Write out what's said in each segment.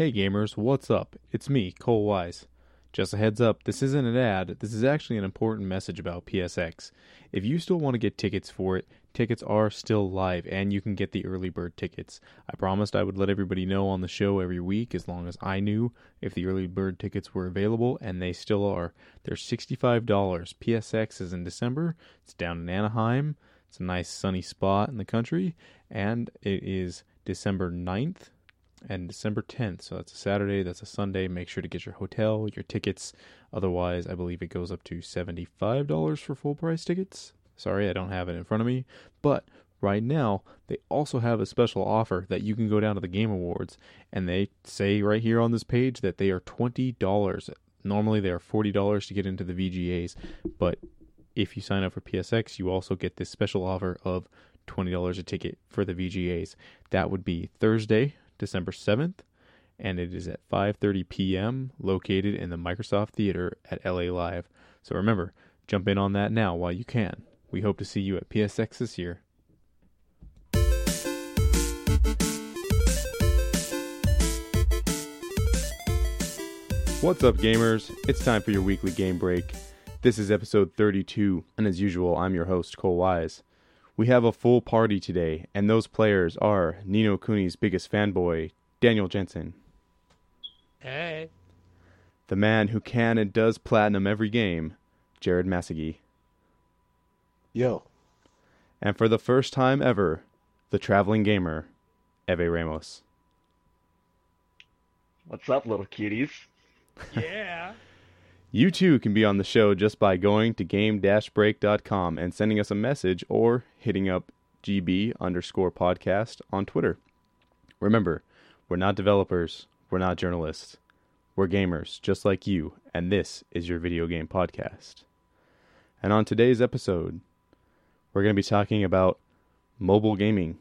Hey gamers, what's up? It's me, Cole Wise. Just a heads up, this isn't an ad, this is actually an important message about PSX. If you still want to get tickets for it, tickets are still live and you can get the early bird tickets. I promised I would let everybody know on the show every week as long as I knew if the early bird tickets were available, and they still are. They're $65. PSX is in December, it's down in Anaheim. It's a nice sunny spot in the country, and it is December 9th and December 10th. So that's a Saturday, that's a Sunday. Make sure to get your hotel, your tickets. Otherwise, I believe it goes up to $75 for full price tickets. Sorry, I don't have it in front of me. But right now, they also have a special offer that you can go down to the Game Awards and they say right here on this page that they are $20. Normally, they are $40 to get into the VGAs, but if you sign up for PSX, you also get this special offer of $20 a ticket for the VGAs. That would be Thursday, December 7th, and it is at 5:30 p.m. located in the Microsoft Theater at LA Live. So remember, jump in on that now while you can. We hope to see you at PSX this year. What's up, gamers? It's time for your weekly game break. This is episode 32, and as usual, I'm your host, Cole Wise. We have a full party today, and those players are Ni no Kuni's biggest fanboy, Daniel Jensen. Hey. The man who can and does platinum every game, Jared Masagi. Yo. And for the first time ever, the traveling gamer, Eve Ramos. What's up, little cuties? Yeah. You too can be on the show just by going to game-break.com and sending us a message or hitting up GB underscore podcast on Twitter. Remember, we're not developers, we're not journalists. We're gamers just like you, and this is your video game podcast. And on today's episode, we're going to be talking about mobile gaming.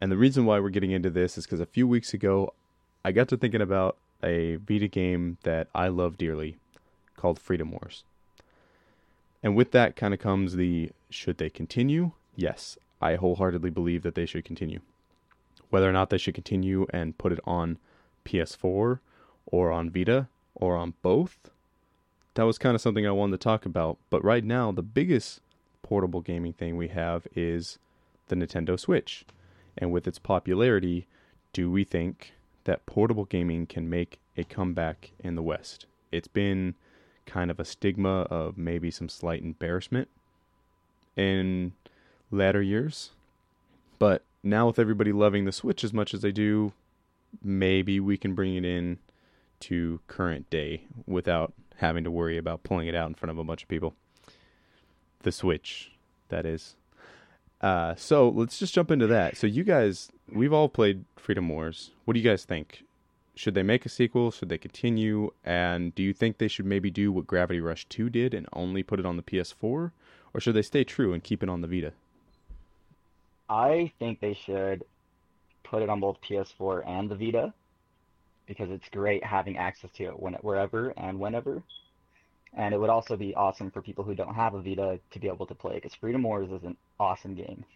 And the reason why we're getting into this is because a few weeks ago, I got to thinking about a Vita game that I love dearly called Freedom Wars. And with that kind of comes the should they continue? Yes, I wholeheartedly believe that they should continue. Whether or not they should continue and put it on PS4 or on Vita or on both, that was kind of something I wanted to talk about. But right now, the biggest portable gaming thing we have is the Nintendo Switch. And with its popularity, do we think that portable gaming can make a comeback in the West. It's been kind of a stigma of maybe some slight embarrassment in latter years. But now with everybody loving the Switch as much as they do, maybe we can bring it in to current day without having to worry about pulling it out in front of a bunch of people. The Switch, that is. Uh, so let's just jump into that. So you guys, we've all played Freedom Wars. What do you guys think? Should they make a sequel? Should they continue? And do you think they should maybe do what Gravity Rush 2 did and only put it on the PS4? Or should they stay true and keep it on the Vita? I think they should put it on both PS4 and the Vita because it's great having access to it when, wherever and whenever. And it would also be awesome for people who don't have a Vita to be able to play because Freedom Wars is an awesome game.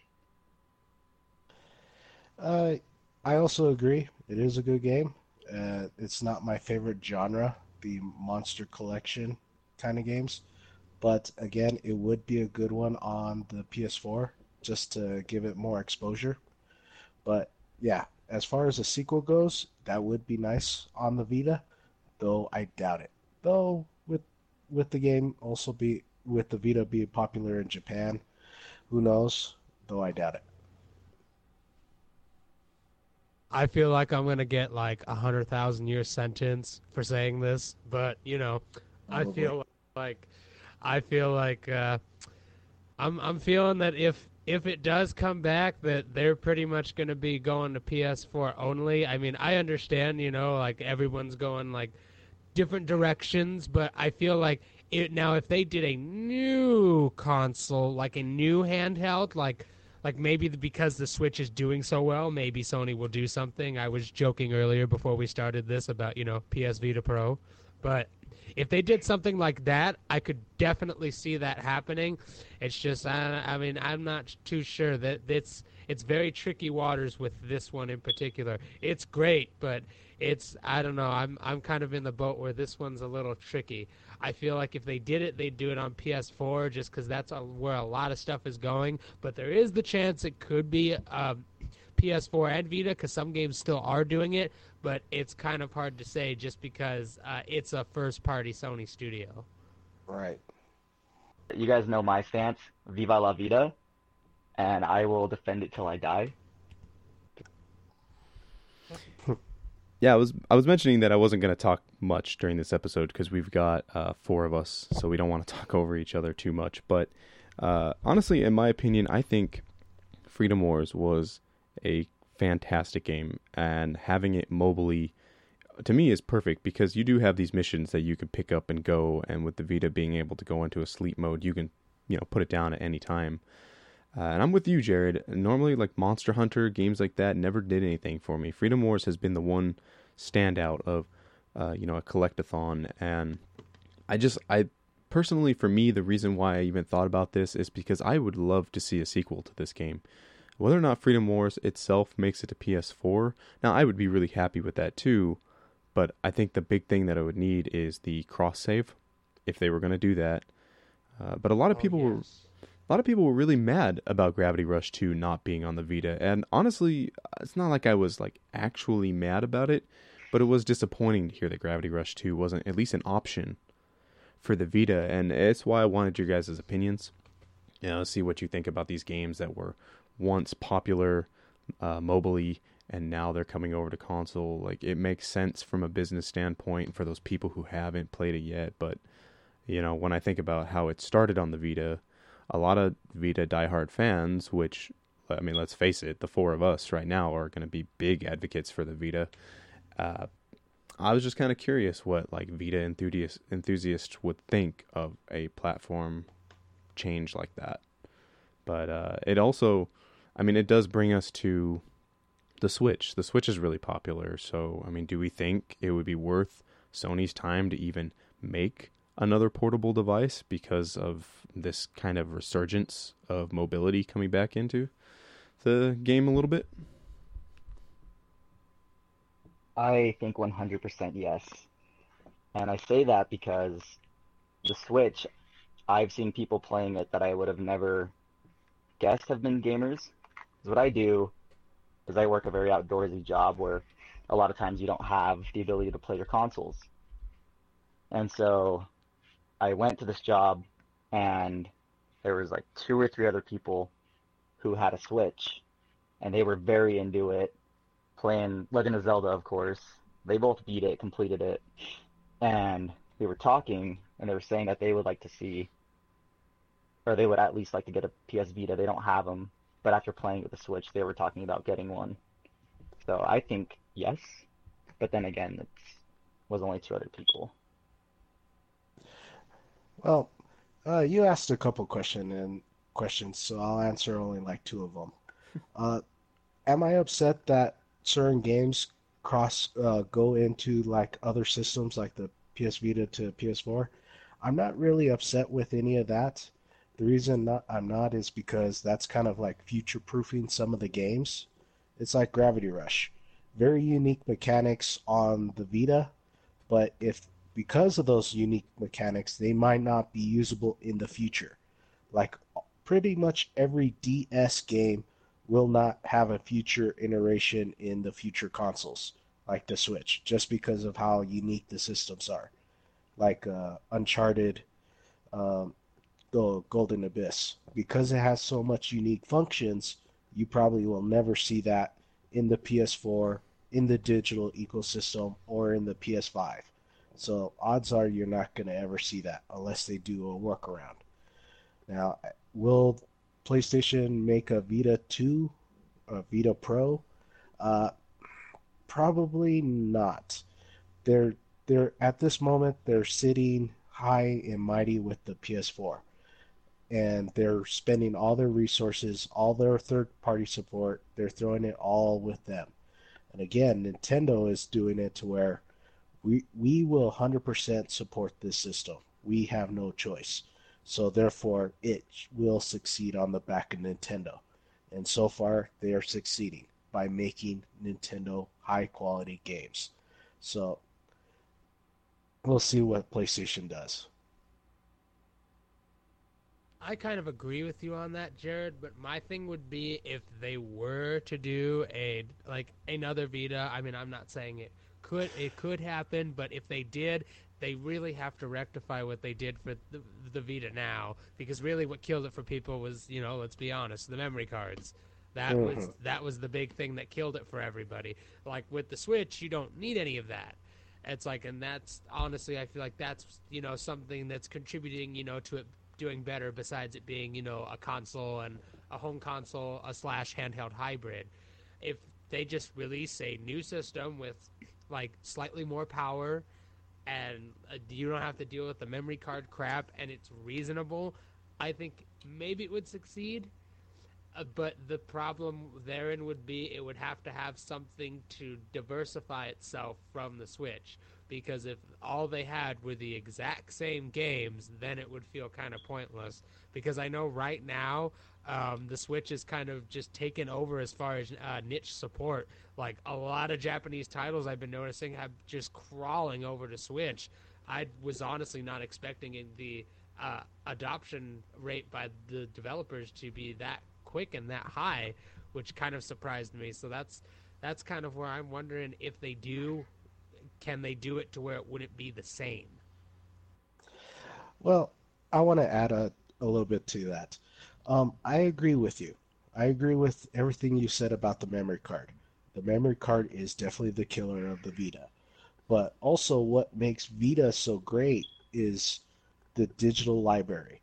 Uh, I also agree. It is a good game. Uh, it's not my favorite genre, the monster collection kind of games. But again, it would be a good one on the PS4 just to give it more exposure. But yeah, as far as a sequel goes, that would be nice on the Vita, though I doubt it. Though with with the game also be with the Vita being popular in Japan, who knows? Though I doubt it. I feel like I'm gonna get like a hundred thousand year sentence for saying this, but you know, I feel like I feel like uh, I'm I'm feeling that if if it does come back, that they're pretty much gonna be going to PS4 only. I mean, I understand, you know, like everyone's going like different directions, but I feel like it now if they did a new console, like a new handheld, like like maybe because the Switch is doing so well, maybe Sony will do something. I was joking earlier before we started this about you know PS Vita Pro, but if they did something like that, I could definitely see that happening. It's just I, I mean I'm not too sure that it's it's very tricky waters with this one in particular. It's great, but it's I don't know. I'm I'm kind of in the boat where this one's a little tricky. I feel like if they did it, they'd do it on PS4 just because that's a, where a lot of stuff is going. But there is the chance it could be um, PS4 and Vita because some games still are doing it. But it's kind of hard to say just because uh, it's a first-party Sony studio. Right. You guys know my stance, Viva la Vida, and I will defend it till I die. Yeah, I was I was mentioning that I wasn't going to talk much during this episode because we've got uh, four of us, so we don't want to talk over each other too much. But uh, honestly, in my opinion, I think Freedom Wars was a fantastic game, and having it mobily to me is perfect because you do have these missions that you can pick up and go, and with the Vita being able to go into a sleep mode, you can you know put it down at any time. Uh, and I'm with you, Jared. Normally, like Monster Hunter games like that never did anything for me. Freedom Wars has been the one standout of, uh, you know, a collectathon, and I just, I personally, for me, the reason why I even thought about this is because I would love to see a sequel to this game. Whether or not Freedom Wars itself makes it to PS4, now I would be really happy with that too. But I think the big thing that I would need is the cross save, if they were going to do that. Uh, but a lot of Oh, people were yes. A lot of people were really mad about Gravity Rush 2 not being on the Vita. And honestly, it's not like I was like actually mad about it, but it was disappointing to hear that Gravity Rush 2 wasn't at least an option for the Vita. And it's why I wanted your guys' opinions. You know, see what you think about these games that were once popular uh, mobily and now they're coming over to console. Like it makes sense from a business standpoint for those people who haven't played it yet, but you know, when I think about how it started on the Vita, a lot of Vita diehard fans, which I mean, let's face it, the four of us right now are going to be big advocates for the Vita. Uh, I was just kind of curious what like Vita enthusiasts enthusiasts would think of a platform change like that. But uh, it also, I mean, it does bring us to the Switch. The Switch is really popular, so I mean, do we think it would be worth Sony's time to even make another portable device because of this kind of resurgence of mobility coming back into the game a little bit? I think 100% yes. And I say that because the Switch, I've seen people playing it that I would have never guessed have been gamers. what I do is I work a very outdoorsy job where a lot of times you don't have the ability to play your consoles. And so I went to this job and there was like two or three other people who had a Switch and they were very into it playing Legend of Zelda, of course. They both beat it, completed it, and they were talking, and they were saying that they would like to see, or they would at least like to get a PS Vita. They don't have them, but after playing with the Switch, they were talking about getting one. So I think yes, but then again, it was only two other people. Well, uh, you asked a couple question and questions, so I'll answer only like two of them. Uh, am I upset that certain games cross uh, go into like other systems like the PS Vita to PS4? I'm not really upset with any of that. The reason not, I'm not is because that's kind of like future-proofing some of the games. It's like Gravity Rush. Very unique mechanics on the Vita, but if because of those unique mechanics, they might not be usable in the future. Like pretty much every DS game will not have a future iteration in the future consoles, like the Switch, just because of how unique the systems are. Like uh, Uncharted, um, the Golden Abyss, because it has so much unique functions, you probably will never see that in the PS4, in the digital ecosystem, or in the PS5. So odds are you're not going to ever see that unless they do a workaround. Now, will PlayStation make a Vita 2, a Vita Pro? Uh, probably not. They're they're at this moment they're sitting high and mighty with the PS4, and they're spending all their resources, all their third-party support. They're throwing it all with them. And again, Nintendo is doing it to where we we will 100% support this system. We have no choice. So therefore, it will succeed on the back of Nintendo. And so far, they are succeeding by making Nintendo high quality games. So we'll see what PlayStation does. I kind of agree with you on that, Jared. But my thing would be if they were to do a like another Vita. I mean, I'm not saying it could it could happen, but if they did, they really have to rectify what they did for the, the Vita now, because really what killed it for people was, you know, let's be honest, the memory cards. That was Mhm. that was the big thing that killed it for everybody. Like with the Switch, you don't need any of that. It's like, and that's honestly, I feel like that's you know something that's contributing, you know, to it doing better. Besides it being, you know, a console and a home console, a slash handheld hybrid. If they just release a new system with like slightly more power, and uh, you don't have to deal with the memory card crap, and it's reasonable, I think maybe it would succeed. Uh, but the problem therein would be it would have to have something to diversify itself from the Switch. Because if all they had were the exact same games, then it would feel kind of pointless. Because I know right now um, the Switch is kind of just taken over as far as uh, niche support. Like a lot of Japanese titles I've been noticing have just crawling over to Switch. I was honestly not expecting the uh, adoption rate by the developers to be that quick and that high, which kind of surprised me. So that's that's kind of where I'm wondering if they do, can they do it to where it wouldn't be the same? Well, I want to add a, a little bit to that. Um, I agree with you. I agree with everything you said about the memory card. The memory card is definitely the killer of the Vita. But also, what makes Vita so great is the digital library.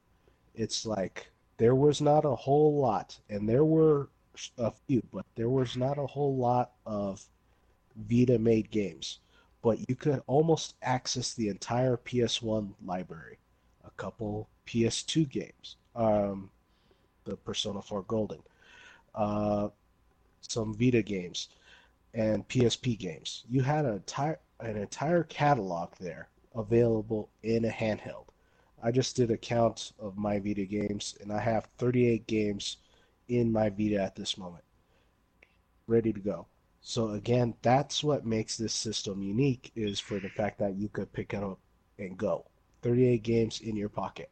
It's like there was not a whole lot, and there were a few, but there was not a whole lot of Vita made games. But you could almost access the entire PS1 library a couple PS2 games, um, the Persona 4 Golden, uh, some Vita games, and PSP games. You had an entire an entire catalog there available in a handheld. I just did a count of my Vita games, and I have 38 games in my Vita at this moment, ready to go. So again, that's what makes this system unique is for the fact that you could pick it up and go. 38 games in your pocket.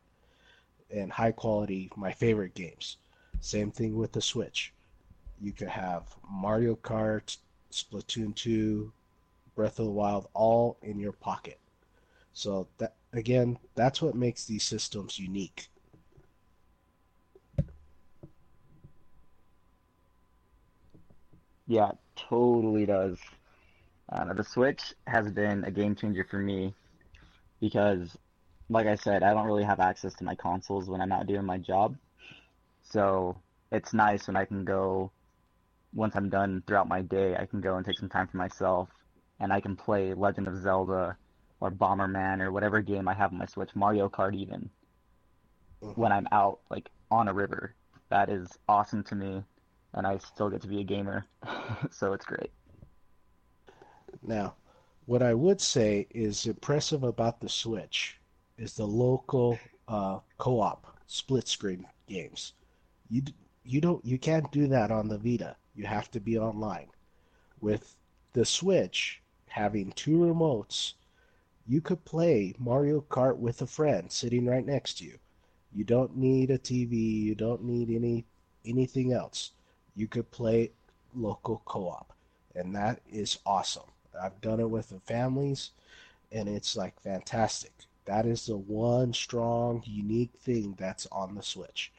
And high quality my favorite games. Same thing with the switch. You could have mario kart splatoon 2 breath of the wild all in your pocket. So that again that's what makes these systems unique. Yeah, totally does. Uh, the Switch has been a game changer for me because, like I said, I don't really have access to my consoles when I'm not doing my job. So it's nice when I can go, once I'm done throughout my day, I can go and take some time for myself and I can play Legend of Zelda or Bomberman or whatever game I have on my Switch, Mario Kart even, when I'm out, like on a river. That is awesome to me, and I still get to be a gamer, so it's great. Now, what I would say is impressive about the Switch is the local uh, co-op split screen games. You you don't you can't do that on the Vita. You have to be online. With the Switch having two remotes, you could play Mario Kart with a friend sitting right next to you. You don't need a TV, you don't need any anything else. You could play local co-op, and that is awesome. I've done it with the families, and it's like fantastic. That is the one strong, unique thing that's on the Switch.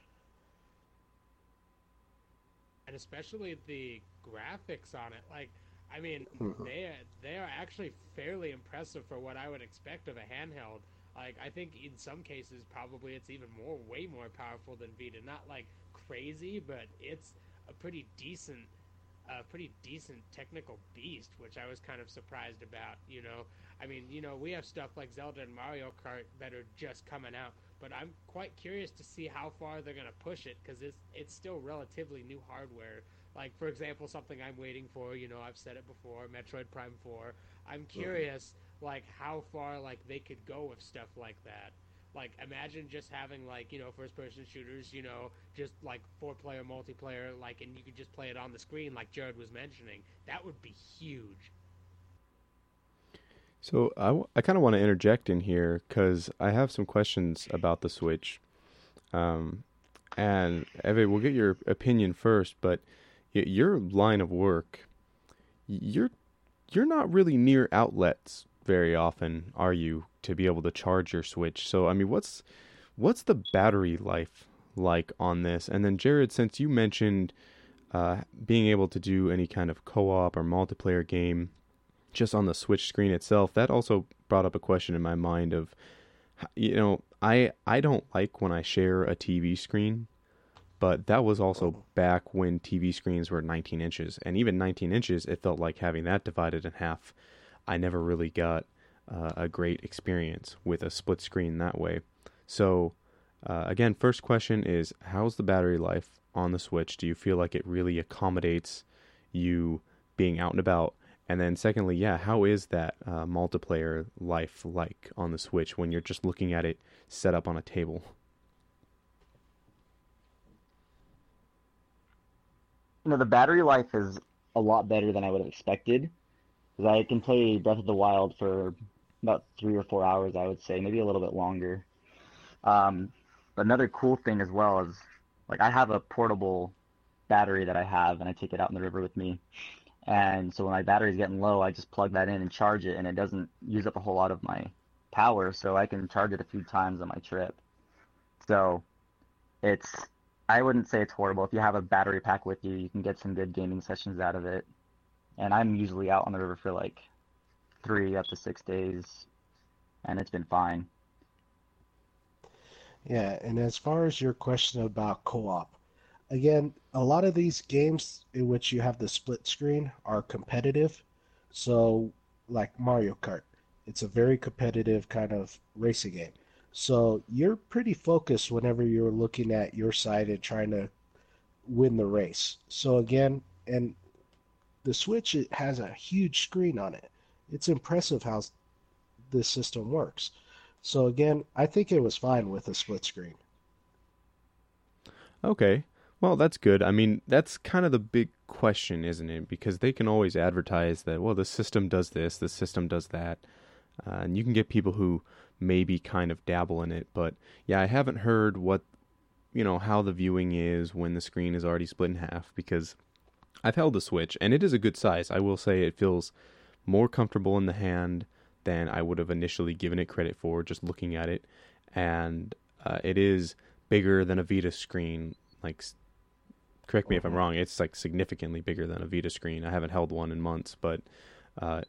and especially the graphics on it. Like, I mean, Mhm. they they are actually fairly impressive for what I would expect of a handheld. Like, I think in some cases probably it's even more, way more powerful than Vita. Not like crazy, but it's a pretty decent, a pretty decent technical beast, which I was kind of surprised about. You know, I mean, you know, we have stuff like Zelda and Mario Kart that are just coming out, but I'm quite curious to see how far they're going to push it because it's it's still relatively new hardware. Like for example, something I'm waiting for. You know, I've said it before. Metroid Prime Four. I'm curious, like how far like they could go with stuff like that. Like imagine just having like you know first person shooters you know just like four player multiplayer like and you could just play it on the screen like jared was mentioning that would be huge So I, w- I kind of want to interject in here because I have some questions about the Switch. Um, and Eve, we'll get your opinion first, but your line of work, you're you're not really near outlets very often, are you, to be able to charge your Switch? So I mean, what's what's the battery life like on this? And then Jared, since you mentioned uh, being able to do any kind of co-op or multiplayer game just on the Switch screen itself, that also brought up a question in my mind of, you know, I I don't like when I share a TV screen, but that was also back when TV screens were 19 inches, and even 19 inches, it felt like having that divided in half. I never really got uh, a great experience with a split screen that way. So, uh, again, first question is, how's the battery life on the Switch? Do you feel like it really accommodates you being out and about? And then, secondly, yeah, how is that uh, multiplayer life like on the Switch when you're just looking at it set up on a table? You know, the battery life is a lot better than I would have expected. Because I can play Breath of the Wild for about three or four hours, I would say, maybe a little bit longer. Um, another cool thing as well is, like, I have a portable battery that I have, and I take it out in the river with me. And so when my battery's getting low, I just plug that in and charge it, and it doesn't use up a whole lot of my power, so I can charge it a few times on my trip. So it's, I wouldn't say it's horrible. If you have a battery pack with you, you can get some good gaming sessions out of it. And I'm usually out on the river for like three up to six days, and it's been fine. Yeah, and as far as your question about co-op, again, a lot of these games in which you have the split screen are competitive. So, like Mario Kart, it's a very competitive kind of racing game. So, you're pretty focused whenever you're looking at your side and trying to win the race. So, again, and the Switch it has a huge screen on it. It's impressive how this system works. So, again, I think it was fine with a split screen. Okay. Well, that's good. I mean, that's kind of the big question, isn't it? Because they can always advertise that, well, the system does this, the system does that. Uh, and you can get people who maybe kind of dabble in it. But yeah, I haven't heard what, you know, how the viewing is when the screen is already split in half because I've held the Switch and it is a good size. I will say it feels more comfortable in the hand than I would have initially given it credit for just looking at it. And uh, it is bigger than a Vita screen. Like, correct me if I'm wrong, it's like significantly bigger than a Vita screen. I haven't held one in months, but uh,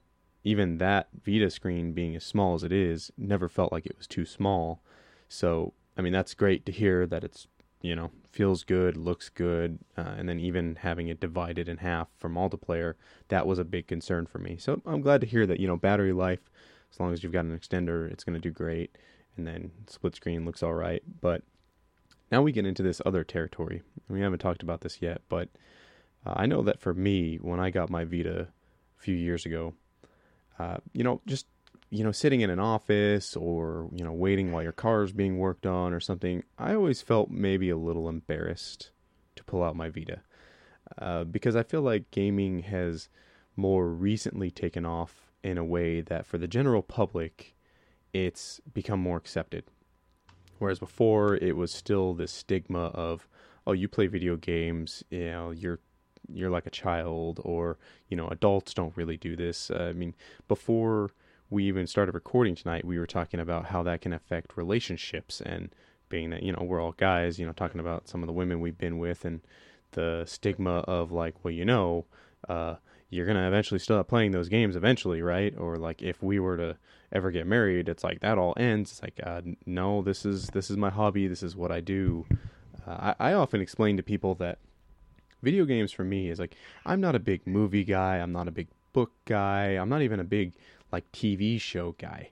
even that Vita screen being as small as it is, never felt like it was too small. So, I mean, that's great to hear that it's, you know, feels good, looks good, uh, and then even having it divided in half for multiplayer, that was a big concern for me. So I'm glad to hear that, you know, battery life, as long as you've got an extender, it's going to do great. And then split screen looks all right. But now we get into this other territory. We haven't talked about this yet, but uh, I know that for me, when I got my Vita a few years ago, uh, you know, just you know, sitting in an office or you know, waiting while your car is being worked on or something, I always felt maybe a little embarrassed to pull out my Vita uh, because I feel like gaming has more recently taken off in a way that for the general public, it's become more accepted. Whereas before, it was still this stigma of, oh, you play video games, you know, you're you're like a child, or you know, adults don't really do this. Uh, I mean, before we even started recording tonight, we were talking about how that can affect relationships, and being that you know we're all guys, you know, talking about some of the women we've been with, and the stigma of like, well, you know, uh, you're gonna eventually still stop playing those games eventually, right? Or like if we were to ever get married, it's like that all ends. It's like, uh, no, this is this is my hobby. This is what I do. Uh, I, I often explain to people that video games for me is like I'm not a big movie guy. I'm not a big book guy. I'm not even a big like TV show guy.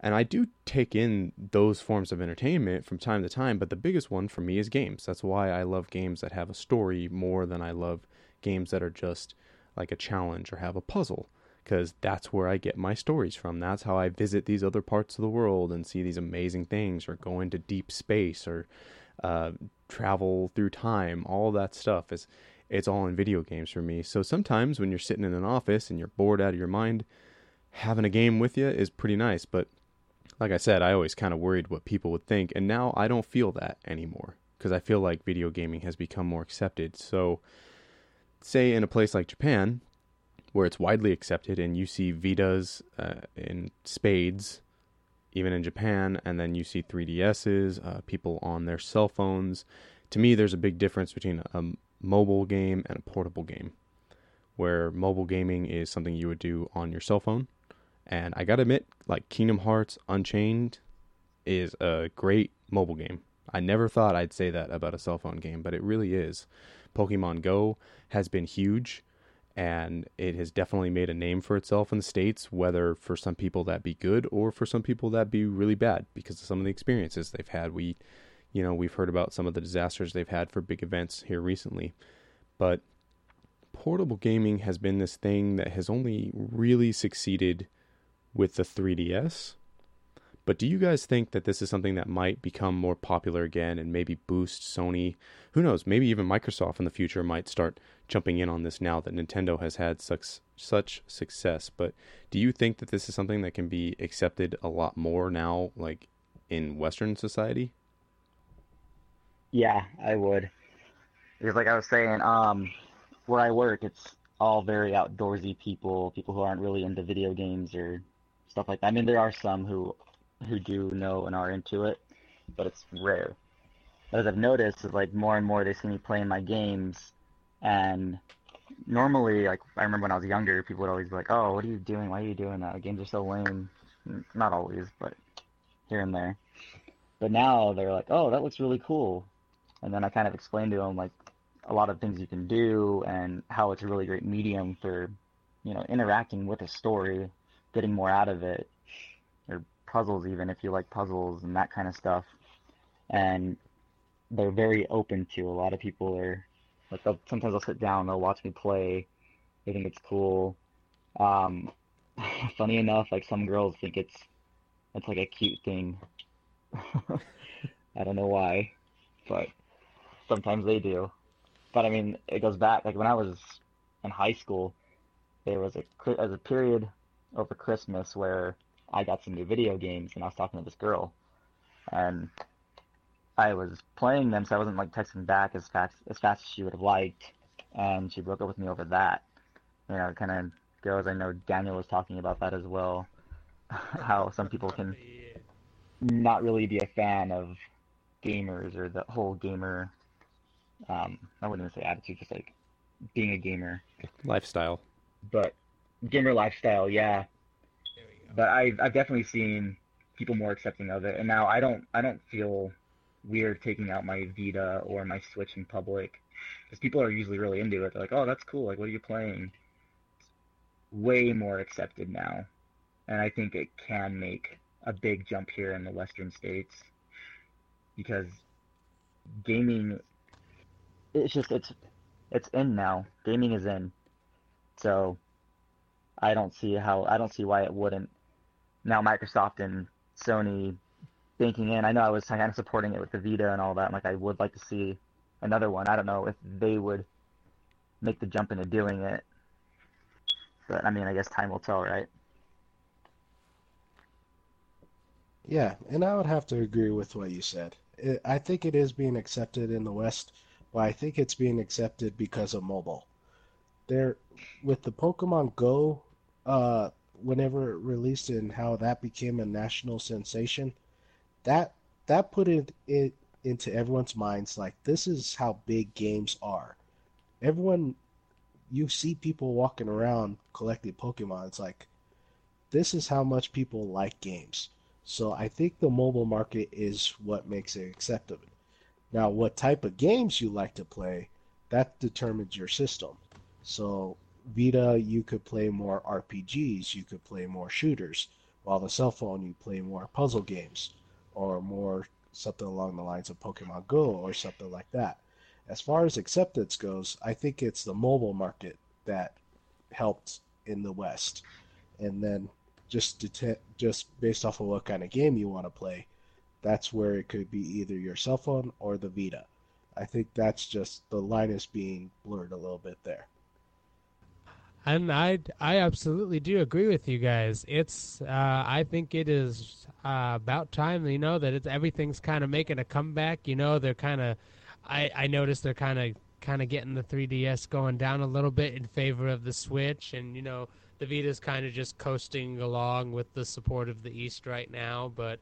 And I do take in those forms of entertainment from time to time, but the biggest one for me is games. That's why I love games that have a story more than I love games that are just like a challenge or have a puzzle. because that's where I get my stories from. That's how I visit these other parts of the world and see these amazing things, or go into deep space, or uh, travel through time. All that stuff is it's all in video games for me. So sometimes when you're sitting in an office and you're bored out of your mind, having a game with you is pretty nice. But like I said, I always kind of worried what people would think, and now I don't feel that anymore because I feel like video gaming has become more accepted. So, say in a place like Japan, where it's widely accepted, and you see Vitas uh, in spades, even in Japan, and then you see 3DSs, uh, people on their cell phones. To me, there's a big difference between a mobile game and a portable game, where mobile gaming is something you would do on your cell phone. And I gotta admit, like Kingdom Hearts Unchained is a great mobile game. I never thought I'd say that about a cell phone game, but it really is. Pokemon Go has been huge and it has definitely made a name for itself in the states whether for some people that be good or for some people that be really bad because of some of the experiences they've had we you know, we've heard about some of the disasters they've had for big events here recently. But portable gaming has been this thing that has only really succeeded with the 3DS. But do you guys think that this is something that might become more popular again and maybe boost Sony? Who knows? Maybe even Microsoft in the future might start jumping in on this now that Nintendo has had such such success. But do you think that this is something that can be accepted a lot more now, like in Western society? Yeah, I would. Because like I was saying, um, where I work, it's all very outdoorsy people, people who aren't really into video games or stuff like that. I mean, there are some who who do know and are into it, but it's rare. But as I've noticed, is like more and more they see me playing my games, and normally, like I remember when I was younger, people would always be like, "Oh, what are you doing? Why are you doing that? games are so lame." Not always, but here and there. But now they're like, "Oh, that looks really cool." and then I kind of explained to them like a lot of things you can do and how it's a really great medium for you know interacting with a story, getting more out of it, or puzzles even if you like puzzles and that kind of stuff. And they're very open to. A lot of people are like they'll, sometimes they'll sit down, they'll watch me play, they think it's cool. Um, funny enough, like some girls think it's it's like a cute thing. I don't know why, but Sometimes they do. But I mean, it goes back like when I was in high school, there was a as a period over Christmas where I got some new video games and I was talking to this girl, and I was playing them, so I wasn't like texting back as fast as fast as she would have liked, and she broke up with me over that. You know, it kind of goes. I know Daniel was talking about that as well, how some people can not really be a fan of gamers or the whole gamer um, I wouldn't even say attitude, just like being a gamer. Lifestyle. But gamer lifestyle, yeah. But I I've definitely seen people more accepting of it, and now I don't I don't feel weird taking out my Vita or my Switch in public because people are usually really into it. They're like, oh, that's cool. Like, what are you playing? It's way more accepted now, and I think it can make a big jump here in the Western states because gaming it's just it's it's in now. Gaming is in. So I don't see how I don't see why it wouldn't. Now Microsoft and Sony banking in. I know I was kind of supporting it with the Vita and all that. Like I would like to see another one. I don't know if they would make the jump into doing it. But I mean, I guess time will tell, right? Yeah, and I would have to agree with what you said. It, I think it is being accepted in the West but I think it's being accepted because of mobile. There, with the Pokemon Go, uh, whenever it released and how that became a national sensation, that that put it, it into everyone's minds like this is how big games are. Everyone, you see people walking around collecting Pokemon. It's like this is how much people like games. So I think the mobile market is what makes it acceptable. Now, what type of games you like to play, that determines your system. So, Vita, you could play more RPGs, you could play more shooters, while the cell phone, you play more puzzle games or more something along the lines of Pokemon Go or something like that. As far as acceptance goes, I think it's the mobile market that helped in the West, and then just just based off of what kind of game you want to play, that's where it could be either your cell phone or the Vita. I think that's just the line is being blurred a little bit there. And I, I absolutely do agree with you guys. It's, uh, I think it is uh, about time, you know, that it's everything's kind of making a comeback. You know, they're kind of, I, I noticed they're kind of, kind of getting the 3DS going down a little bit in favor of the Switch, and you know, the Vita's kind of just coasting along with the support of the East right now. But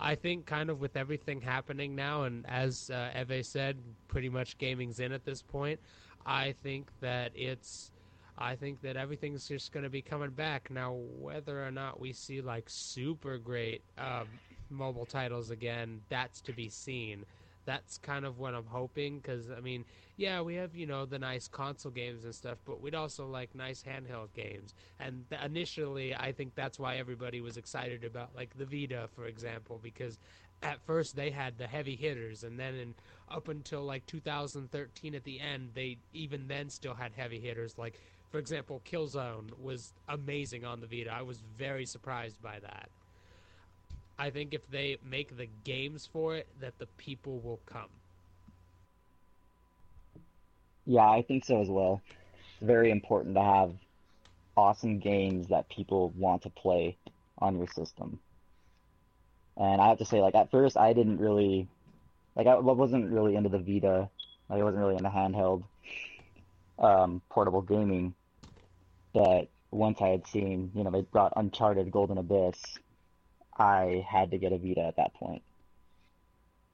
I think, kind of with everything happening now, and as uh, Eve said, pretty much gaming's in at this point. I think that it's I think that everything's just going to be coming back. Now, whether or not we see like super great um, mobile titles again, that's to be seen. That's kind of what I'm hoping because, I mean, yeah, we have, you know, the nice console games and stuff, but we'd also like nice handheld games. And th- initially, I think that's why everybody was excited about like the Vita, for example, because at first they had the heavy hitters and then in, up until like 2013 at the end they even then still had heavy hitters like for example, Killzone was amazing on the Vita. I was very surprised by that. I think if they make the games for it, that the people will come. Yeah, I think so as well. It's very important to have awesome games that people want to play on your system. And I have to say, like at first, I didn't really, like I wasn't really into the Vita. Like I wasn't really into handheld um, portable gaming. But once I had seen, you know, they brought Uncharted Golden Abyss, I had to get a Vita at that point.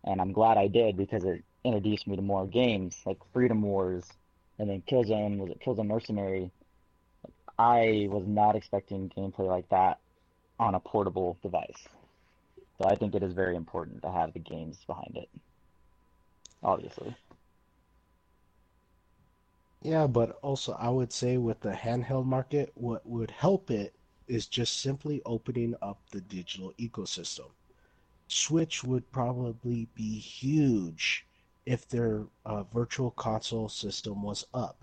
And I'm glad I did because it introduced me to more games like Freedom Wars and then Killzone, was it Killzone Mercenary? I was not expecting gameplay like that on a portable device. So I think it is very important to have the games behind it. Obviously. Yeah, but also I would say with the handheld market, what would help it is just simply opening up the digital ecosystem. Switch would probably be huge if their uh, virtual console system was up.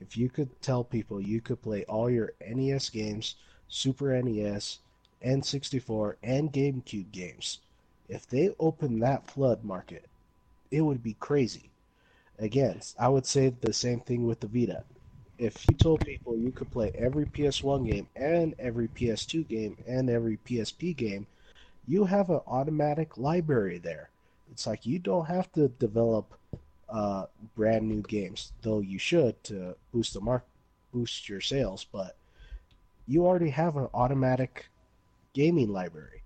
If you could tell people you could play all your NES games, Super NES, N64, and GameCube games, if they open that flood market, it would be crazy. Again, I would say the same thing with the Vita. If you told people you could play every PS1 game and every PS2 game and every PSP game, you have an automatic library there. It's like you don't have to develop uh, brand new games, though you should to boost the mark, boost your sales. But you already have an automatic gaming library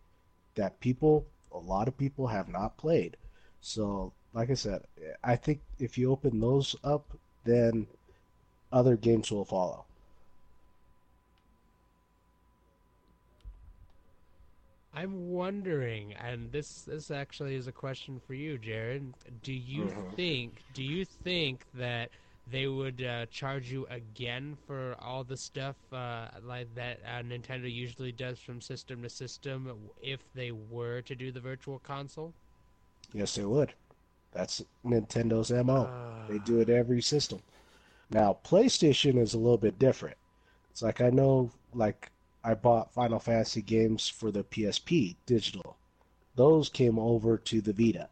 that people, a lot of people, have not played. So like I said, I think if you open those up, then other games will follow. I'm wondering, and this this actually is a question for you, Jared. Do you Mhm. think do you think that they would uh, charge you again for all the stuff uh, like that uh, Nintendo usually does from system to system if they were to do the virtual console? Yes, they would. That's Nintendo's MO. They do it ah. every system. Now, PlayStation is a little bit different. It's like I know, like I bought Final Fantasy games for the PSP digital. Those came over to the Vita.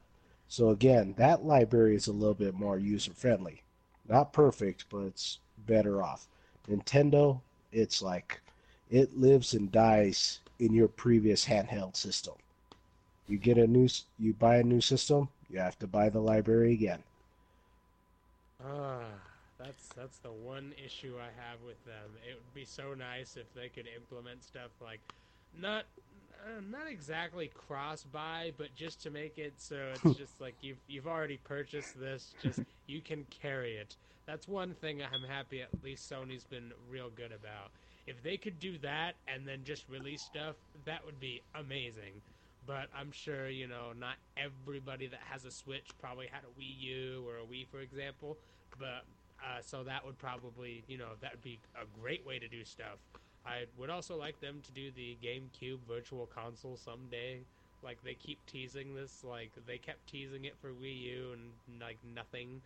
So again, that library is a little bit more user friendly. Not perfect, but it's better off. Nintendo, it's like it lives and dies in your previous handheld system. You get a new, you buy a new system, you have to buy the library again. Ah, that's that's the one issue I have with them. It would be so nice if they could implement stuff like not uh, not exactly cross buy, but just to make it so it's just like you've you've already purchased this, just you can carry it. That's one thing I'm happy at least Sony's been real good about. If they could do that and then just release stuff, that would be amazing. But I'm sure, you know, not everybody that has a Switch probably had a Wii U or a Wii, for example. But uh, so that would probably, you know, that would be a great way to do stuff. I would also like them to do the GameCube Virtual Console someday. Like they keep teasing this, like they kept teasing it for Wii U and like nothing.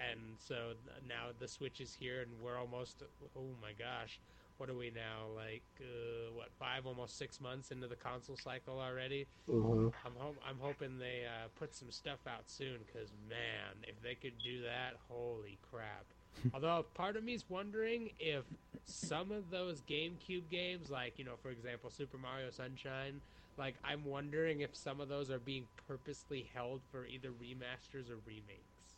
And so now the Switch is here, and we're almost. Oh my gosh, what are we now? Like uh, what five, almost six months into the console cycle already. hmm I'm ho- I'm hoping they uh, put some stuff out soon because man, if they could do that, holy crap! Although part of me is wondering if some of those GameCube games, like you know, for example, Super Mario Sunshine, like I'm wondering if some of those are being purposely held for either remasters or remakes.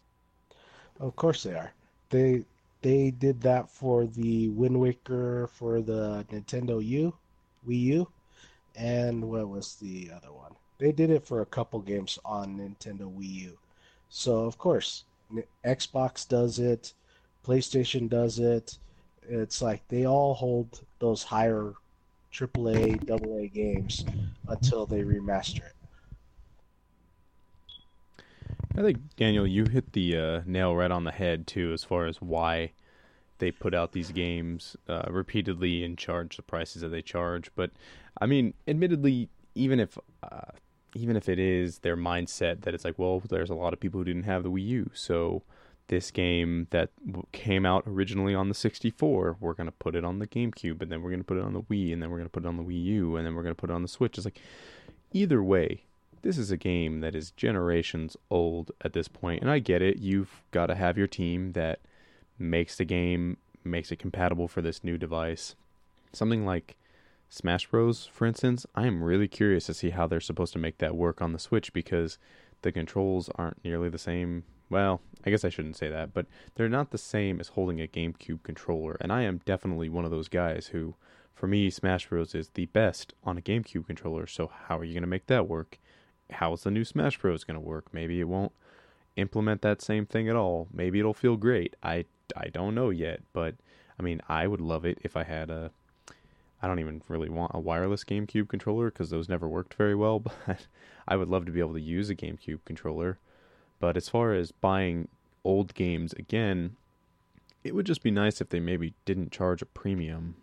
Of course they are. They they did that for the Wind Waker for the Nintendo U, Wii U, and what was the other one? They did it for a couple games on Nintendo Wii U. So of course, Xbox does it, PlayStation does it. It's like they all hold those higher AAA, AA games until they remaster it. I think Daniel, you hit the uh, nail right on the head too, as far as why they put out these games uh, repeatedly and charge the prices that they charge. But I mean, admittedly, even if uh, even if it is their mindset that it's like, well, there's a lot of people who didn't have the Wii U, so this game that came out originally on the 64, we're gonna put it on the GameCube, and then we're gonna put it on the Wii, and then we're gonna put it on the Wii U, and then we're gonna put it on the Switch. It's like either way, this is a game that is generations old at this point, and I get it. You've got to have your team that makes the game, makes it compatible for this new device. Something like Smash Bros, for instance, I am really curious to see how they're supposed to make that work on the Switch because the controls aren't nearly the same. Well, I guess I shouldn't say that, but they're not the same as holding a GameCube controller, and I am definitely one of those guys who, for me, Smash Bros is the best on a GameCube controller. So how are you going to make that work? How's the new Smash Bros going to work? Maybe it won't implement that same thing at all. Maybe it'll feel great. I I don't know yet, but I mean, I would love it if I had a I don't even really want a wireless GameCube controller because those never worked very well, but I would love to be able to use a GameCube controller. But as far as buying old games again, it would just be nice if they maybe didn't charge a premium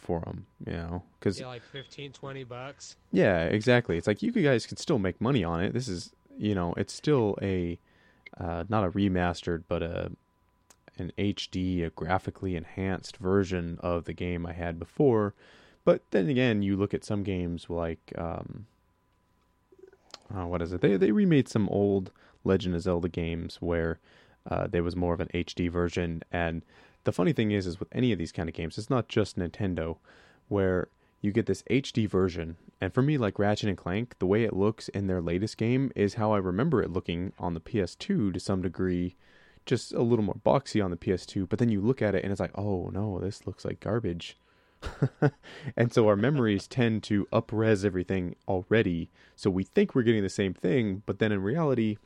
for them, you know? Because Yeah, like 15, 20 bucks. yeah, exactly. It's like you guys can still make money on it. This is, you know, it's still a uh, not a remastered, but a an HD, a graphically enhanced version of the game I had before. But then again, you look at some games like um, uh, what is it? They they remade some old Legend of Zelda games where uh, there was more of an HD version. And the funny thing is, is with any of these kind of games, it's not just Nintendo, where you get this HD version. And for me, like Ratchet and Clank, the way it looks in their latest game is how I remember it looking on the PS2 to some degree, just a little more boxy on the PS2. But then you look at it and it's like, oh no, this looks like garbage. and so our memories tend to upres everything already. So we think we're getting the same thing, but then in reality,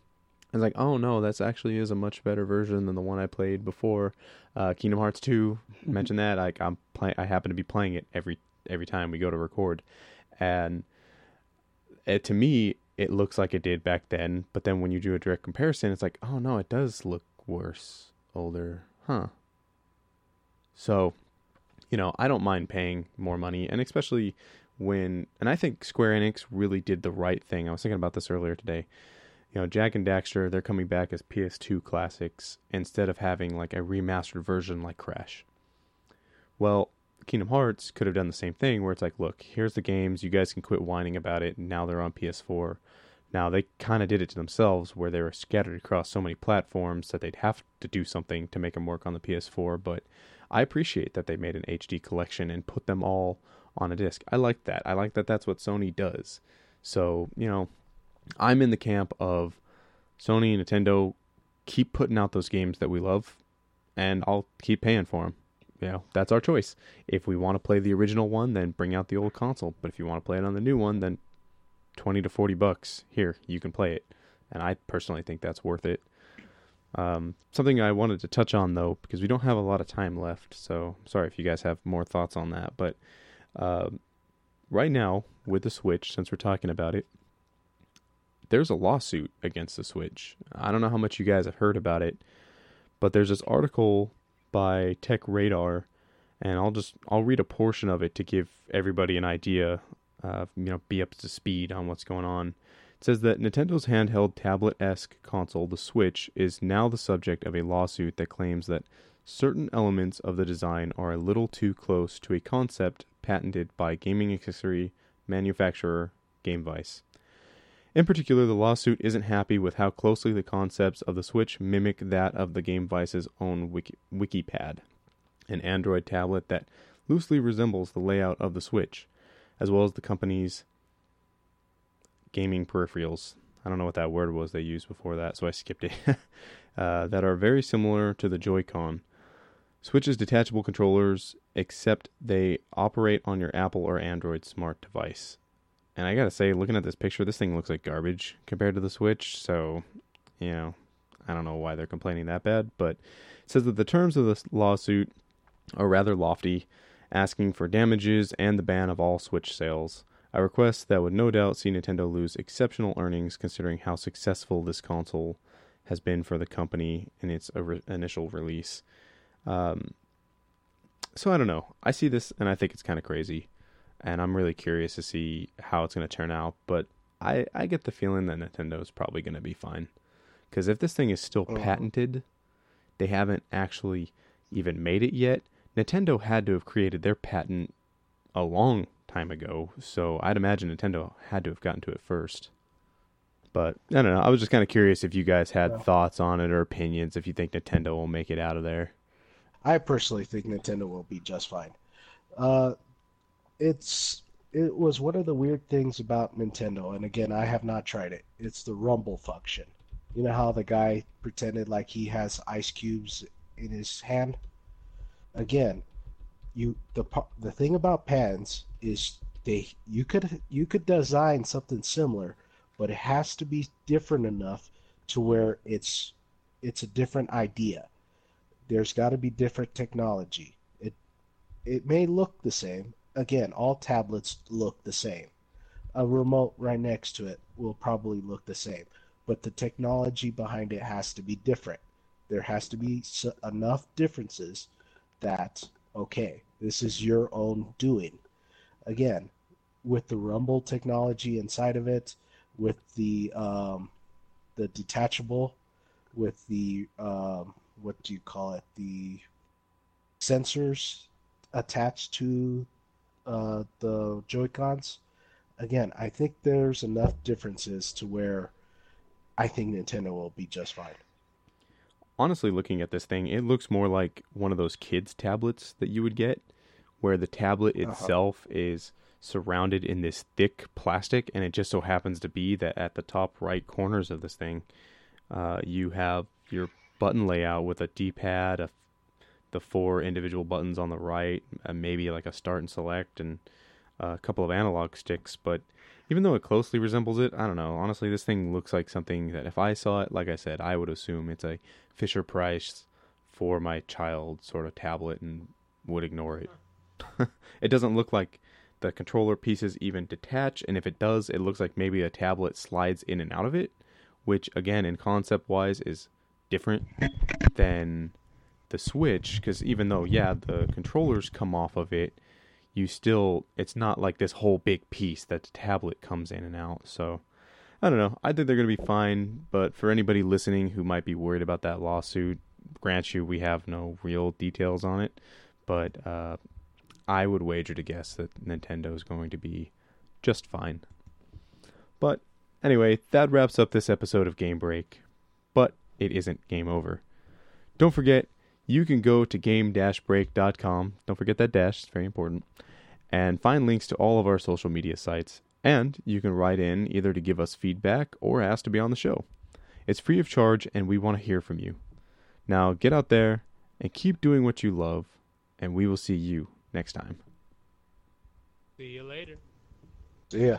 it's like, oh no, that's actually is a much better version than the one I played before. Uh, Kingdom Hearts 2, mention that. Like I'm play- I happen to be playing it every every time we go to record, and it, to me, it looks like it did back then. But then when you do a direct comparison, it's like, oh no, it does look worse, older, huh? So, you know, I don't mind paying more money, and especially when, and I think Square Enix really did the right thing. I was thinking about this earlier today. You know, Jak and Daxter, they're coming back as PS2 classics instead of having like a remastered version like Crash. Well, Kingdom Hearts could have done the same thing where it's like, look, here's the games, you guys can quit whining about it, and now they're on PS4. Now they kind of did it to themselves where they were scattered across so many platforms that they'd have to do something to make them work on the PS4, but I appreciate that they made an HD collection and put them all on a disc. I like that. I like that that's what Sony does. So, you know, I'm in the camp of Sony Nintendo keep putting out those games that we love and I'll keep paying for them. You know, that's our choice. If we want to play the original one, then bring out the old console. But if you want to play it on the new one, then 20 to 40 bucks. Here, you can play it. And I personally think that's worth it. Um, something I wanted to touch on though, because we don't have a lot of time left. So sorry if you guys have more thoughts on that. But um, right now, with the Switch, since we're talking about it, there's a lawsuit against the Switch. I don't know how much you guys have heard about it, but there's this article by Tech Radar, and I'll just I'll read a portion of it to give everybody an idea, uh, you know, be up to speed on what's going on. It says that Nintendo's handheld tablet-esque console, the Switch, is now the subject of a lawsuit that claims that certain elements of the design are a little too close to a concept patented by gaming accessory manufacturer GameVice. In particular, the lawsuit isn't happy with how closely the concepts of the Switch mimic that of the GameVice's own Wiki- WikiPad, an Android tablet that loosely resembles the layout of the Switch, as well as the company's gaming peripherals. I don't know what that word was they used before that, so I skipped it. uh, that are very similar to the Joy-Con. Switch's detachable controllers, except they operate on your Apple or Android smart device. And I gotta say, looking at this picture, this thing looks like garbage compared to the Switch. So, you know, I don't know why they're complaining that bad, but it says that the terms of this lawsuit are rather lofty, asking for damages and the ban of all Switch sales. A request that would no doubt see Nintendo lose exceptional earnings considering how successful this console has been for the company in its initial release. Um, so I don't know. I see this and I think it's kind of crazy, and I'm really curious to see how it's going to turn out. But I I get the feeling that Nintendo is probably going to be fine, because if this thing is still Mhm. patented, they haven't actually even made it yet. Nintendo had to have created their patent a long time ago, so I'd imagine Nintendo had to have gotten to it first. But I don't know. I was just kind of curious if you guys had Yeah. thoughts on it or opinions. If you think Nintendo will make it out of there. I personally think Nintendo will be just fine. Uh, it's it was one of the weird things about Nintendo, and again, I have not tried it. It's the rumble function. You know how the guy pretended like he has ice cubes in his hand? Again, you the the thing about pans is they you could you could design something similar, but it has to be different enough to where it's it's a different idea there's got to be different technology. It it may look the same. Again, all tablets look the same. A remote right next to it will probably look the same, but the technology behind it has to be different. There has to be enough differences that okay, this is your own doing. Again, with the rumble technology inside of it, with the um, the detachable, with the um, what do you call it? The sensors attached to uh, the Joy-Cons. Again, I think there's enough differences to where I think Nintendo will be just fine. honestly looking at this thing, it looks more like one of those kids tablets that you would get where the tablet Uh-huh. itself is surrounded in this thick plastic and it just so happens to be that at the top right corners of this thing uh, you have your button layout with a d-pad a, the four individual buttons on the right uh, maybe like a start and select and a couple of analog sticks but even though it closely resembles it i don't know honestly this thing looks like something that if i saw it like i said i would assume it's a Fisher Price for my child sort of tablet and would ignore it. it doesn't look like the controller pieces even detach, and if it does, it looks like maybe a tablet slides in and out of it, which again, in concept wise, is different than the Switch. Because even though, yeah, the controllers come off of it, you still, it's not like this whole big piece that the tablet comes in and out. So. I don't know. I think they're going to be fine, but for anybody listening who might be worried about that lawsuit, grant you we have no real details on it, but uh, I would wager to guess that Nintendo is going to be just fine. But anyway, that wraps up this episode of Game Break, but it isn't game over. Don't forget, you can go to game-break.com. Don't forget that dash, it's very important. And find links to all of our social media sites and you can write in either to give us feedback or ask to be on the show. It's free of charge, and we want to hear from you. Now get out there and keep doing what you love, and we will see you next time. See you later. See ya.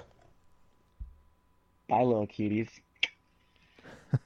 Bye, little cuties.